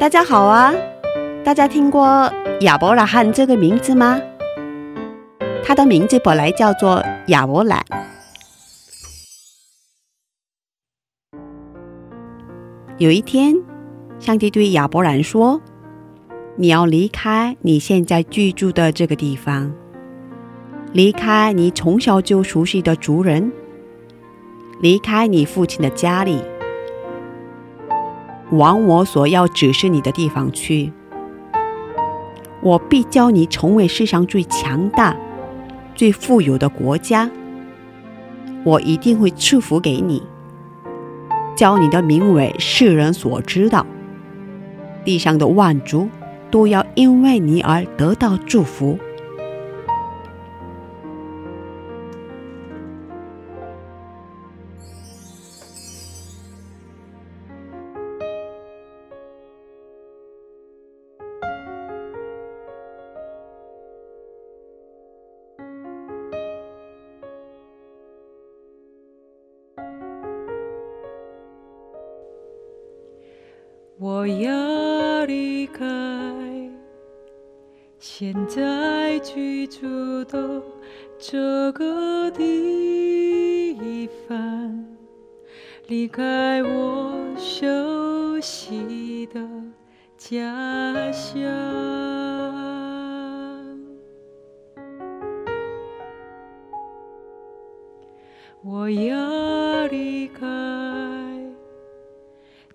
大家好啊！大家听过亚伯拉罕这个名字吗？他的名字本来叫做亚伯兰。有一天，上帝对亚伯兰说：“你要离开你现在居住的这个地方，离开你从小就熟悉的族人，离开你父亲的家里。”往我所要指示你的地方去，我必教你成为世上最强大、最富有的国家。我一定会赐福给你，教你的名为世人所知道。地上的万族都要因为你而得到祝福。我要离开现在居住的这个地方，离开我熟悉的家乡。我要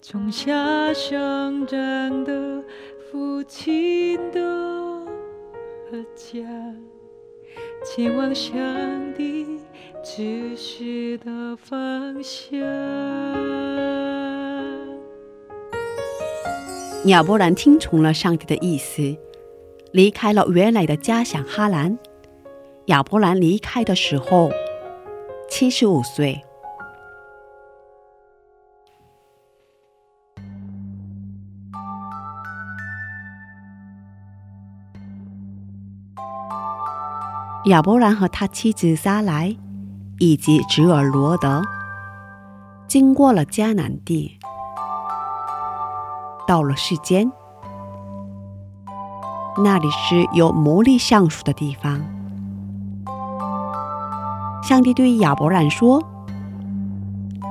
从小生长的父亲的家，前往上帝指示的方向。亚伯兰听从了上帝的意思，离开了原来的家乡哈兰。亚伯兰离开的时候，七十五岁。亚伯兰和他妻子撒莱以及侄儿罗德经过了迦南地，到了世间，那里是有魔力橡树的地方。上帝对亚伯兰说：“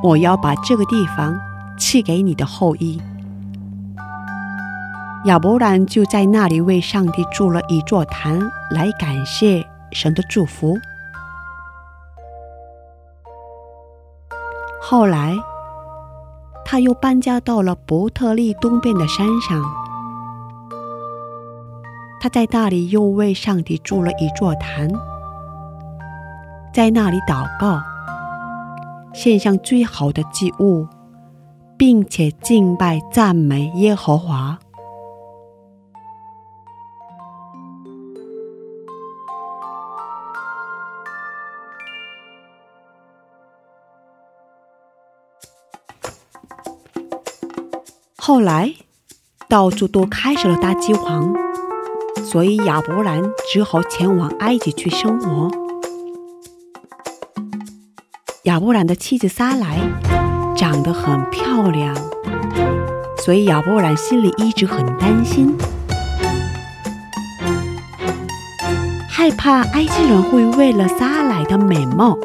我要把这个地方赐给你的后裔。”亚伯兰就在那里为上帝筑了一座坛，来感谢。神的祝福。后来，他又搬家到了伯特利东边的山上。他在那里又为上帝筑了一座坛，在那里祷告，献上最好的祭物，并且敬拜赞美耶和华。后来，到处都开始了大饥荒，所以亚伯兰只好前往埃及去生活。亚伯兰的妻子撒莱长得很漂亮，所以亚伯兰心里一直很担心，害怕埃及人会为了撒莱的美貌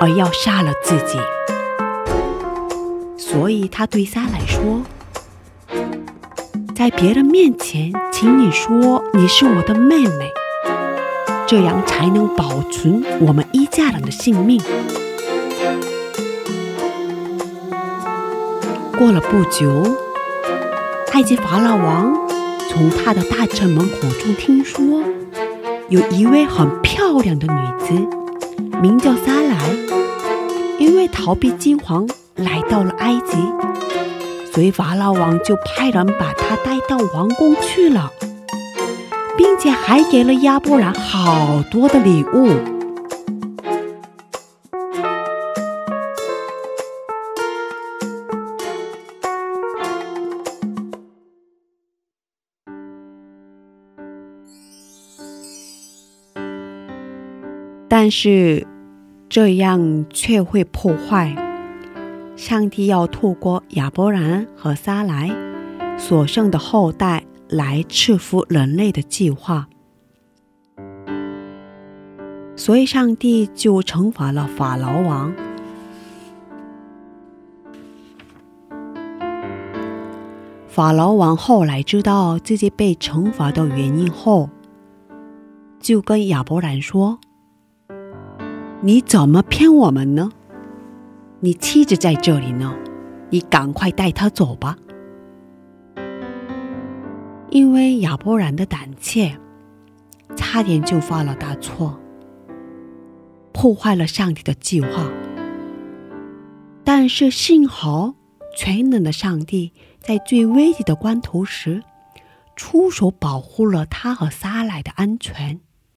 而要杀了自己，所以他对撒莱说。在别人面前，请你说你是我的妹妹，这样才能保存我们一家人的性命。过了不久，埃及法老王从他的大臣们口中听说有一位很漂亮的女子，名叫撒莱，因为逃避饥荒来到了埃及，所以法老王就派人把她带到王宫去了，并且还给了亚伯兰好多的礼物。但是，这样却会破坏上帝要透过亚伯兰和撒来所生的后代来赐福人类的计划。所以，上帝就惩罚了法老王。法老王后来知道自己被惩罚的原因后，就跟亚伯兰说。你怎么骗我们呢？你妻子在这里呢，你赶快带她走吧。因为亚伯兰的胆怯，差点就犯了大错，破坏了上帝的计划。但是幸好，全能的上帝在最危急的关头时，出手保护了他和撒来的安全。